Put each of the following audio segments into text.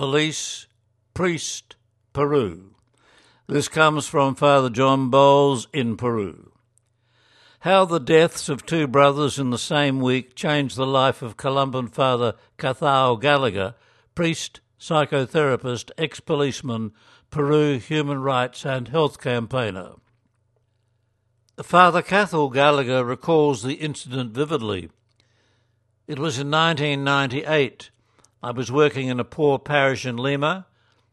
Police, Priest, Peru. This comes from Father John Bowles in Peru. How the deaths of two brothers in the same week changed the life of Columban Father Cathal Gallagher, priest, psychotherapist, ex policeman, Peru human rights and health campaigner. Father Cathal Gallagher recalls the incident vividly. It was in 1998. I was working in a poor parish in Lima.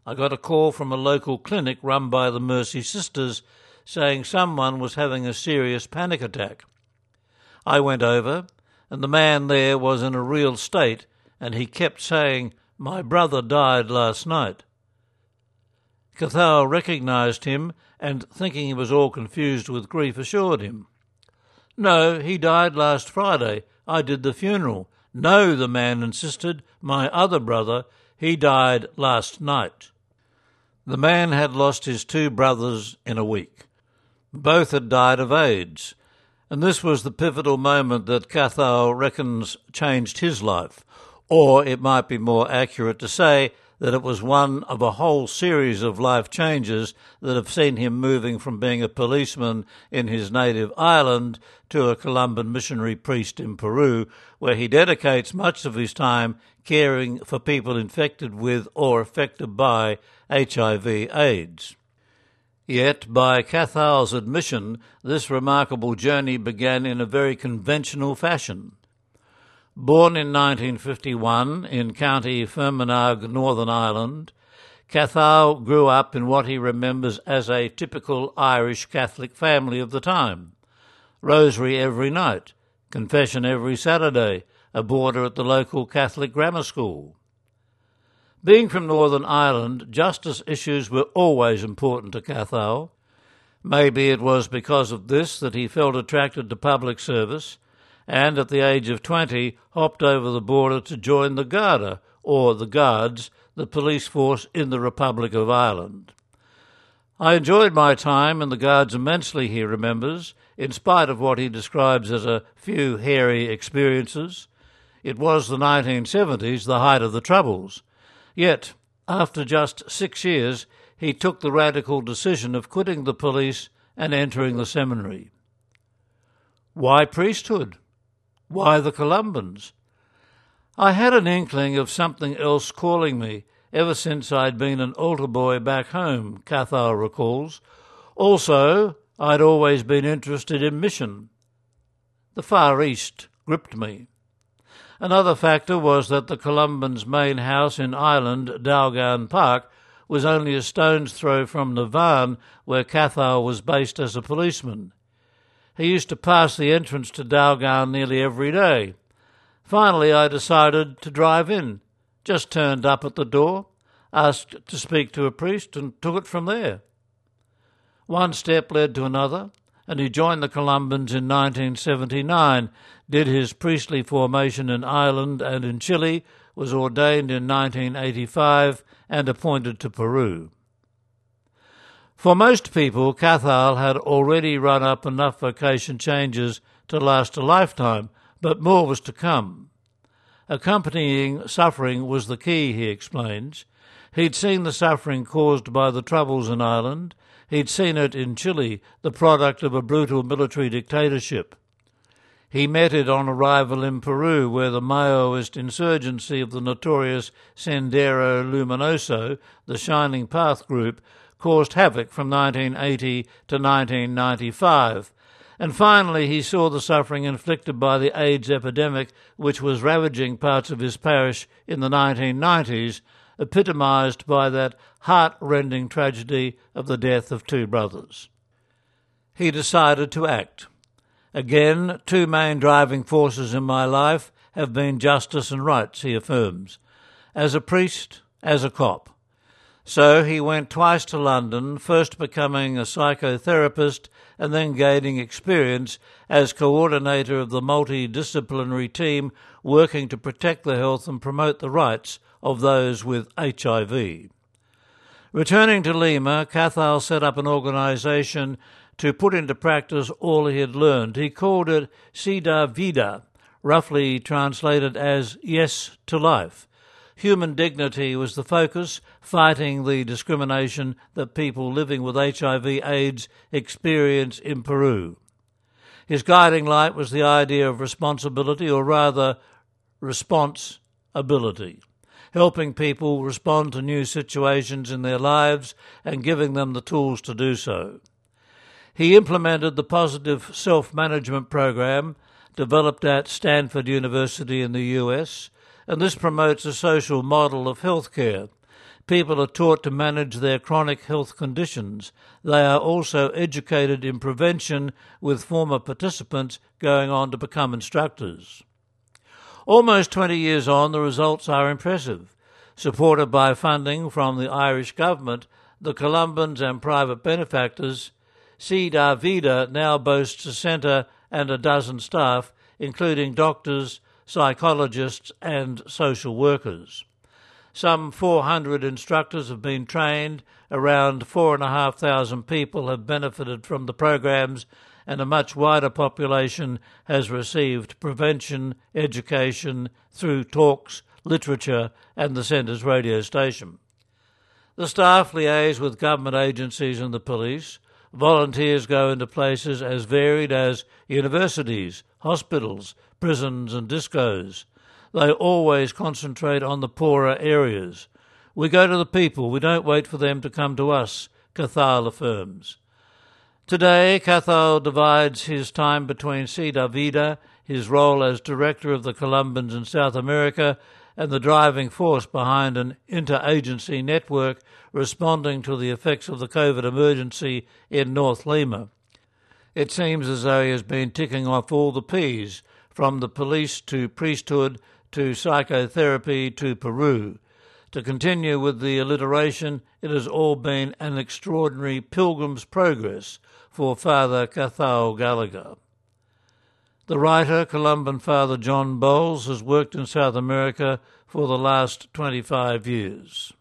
I got a call from a local clinic run by the Mercy Sisters saying someone was having a serious panic attack. I went over, and the man there was in a real state, and he kept saying, My brother died last night. Cathal recognized him and, thinking he was all confused with grief, assured him. No, he died last Friday. I did the funeral. No, the man insisted, my other brother, he died last night. The man had lost his two brothers in a week. Both had died of AIDS, and this was the pivotal moment that Cathal reckons changed his life, or it might be more accurate to say that it was one of a whole series of life changes that have seen him moving from being a policeman in his native island to a Columban missionary priest in Peru, where he dedicates much of his time caring for people infected with or affected by HIV/AIDS. Yet, by Cathal's admission, this remarkable journey began in a very conventional fashion. Born in 1951 in County Fermanagh, Northern Ireland, Cathal grew up in what he remembers as a typical Irish Catholic family of the time. Rosary every night, confession every Saturday, a boarder at the local Catholic grammar school. Being from Northern Ireland, justice issues were always important to Cathal. Maybe it was because of this that he felt attracted to public service and at the age of 20 hopped over the border to join the Garda, or the Guards, the police force in the Republic of Ireland. I enjoyed my time in the Guards immensely, he remembers, in spite of what he describes as a few hairy experiences. It was the 1970s, the height of the Troubles. Yet, after just six years, he took the radical decision of quitting the police and entering the seminary. Why priesthood? Why the Columbans? I had an inkling of something else calling me ever since I'd been an altar boy back home, Cathal recalls. Also, I'd always been interested in mission. The Far East gripped me. Another factor was that the Columbans' main house in Ireland, Dalgan Park, was only a stone's throw from the Navan, where Cathal was based as a policeman. He used to pass the entrance to Dalgan nearly every day. Finally, I decided to drive in. Just turned up at the door, asked to speak to a priest, and took it from there. One step led to another, and he joined the Columbans in 1979, did his priestly formation in Ireland and in Chile, was ordained in 1985, and appointed to Peru. For most people, Cathal had already run up enough vocation changes to last a lifetime, but more was to come. Accompanying suffering was the key, he explains. He'd seen the suffering caused by the troubles in Ireland. He'd seen it in Chile, the product of a brutal military dictatorship. He met it on arrival in Peru, where the Maoist insurgency of the notorious Sendero Luminoso, the Shining Path group, caused havoc from 1980 to 1995. And finally, he saw the suffering inflicted by the AIDS epidemic, which was ravaging parts of his parish in the 1990s, epitomized by that heart rending tragedy of the death of two brothers. He decided to act. Again, two main driving forces in my life have been justice and rights, he affirms, as a priest, as a cop. So he went twice to London, first becoming a psychotherapist and then gaining experience as coordinator of the multidisciplinary team working to protect the health and promote the rights of those with HIV. Returning to Lima, Cathal set up an organization to put into practice all he had learned. He called it Sida Vida, roughly translated as Yes to Life Human dignity was the focus, fighting the discrimination that people living with HIV/AIDS experience in Peru. His guiding light was the idea of responsibility, or rather, response ability, helping people respond to new situations in their lives and giving them the tools to do so. He implemented the positive self management program developed at Stanford University in the US, and this promotes a social model of healthcare. People are taught to manage their chronic health conditions. They are also educated in prevention, with former participants going on to become instructors. Almost 20 years on, the results are impressive. Supported by funding from the Irish government, the Columbans and private benefactors, Sida Vida now boasts a centre and a dozen staff, including doctors, psychologists, and social workers. Some 400 instructors have been trained, around 4,500 people have benefited from the programs, and a much wider population has received prevention education through talks, literature, and the Centre's radio station. The staff liaise with government agencies and the police, volunteers go into places as varied as universities, hospitals, prisons, and discos. They always concentrate on the poorer areas. We go to the people, we don't wait for them to come to us, Cathal affirms. Today, Cathal divides his time between Sida Vida, his role as director of the Columbans in South America, and the driving force behind an interagency network responding to the effects of the COVID emergency in North Lima. It seems as though he has been ticking off all the P's, from the police to priesthood to psychotherapy to Peru. To continue with the alliteration, it has all been an extraordinary pilgrim's progress for Father Cathal Gallagher. The writer, Columban Father John Bowles, has worked in South America for the last 25 years.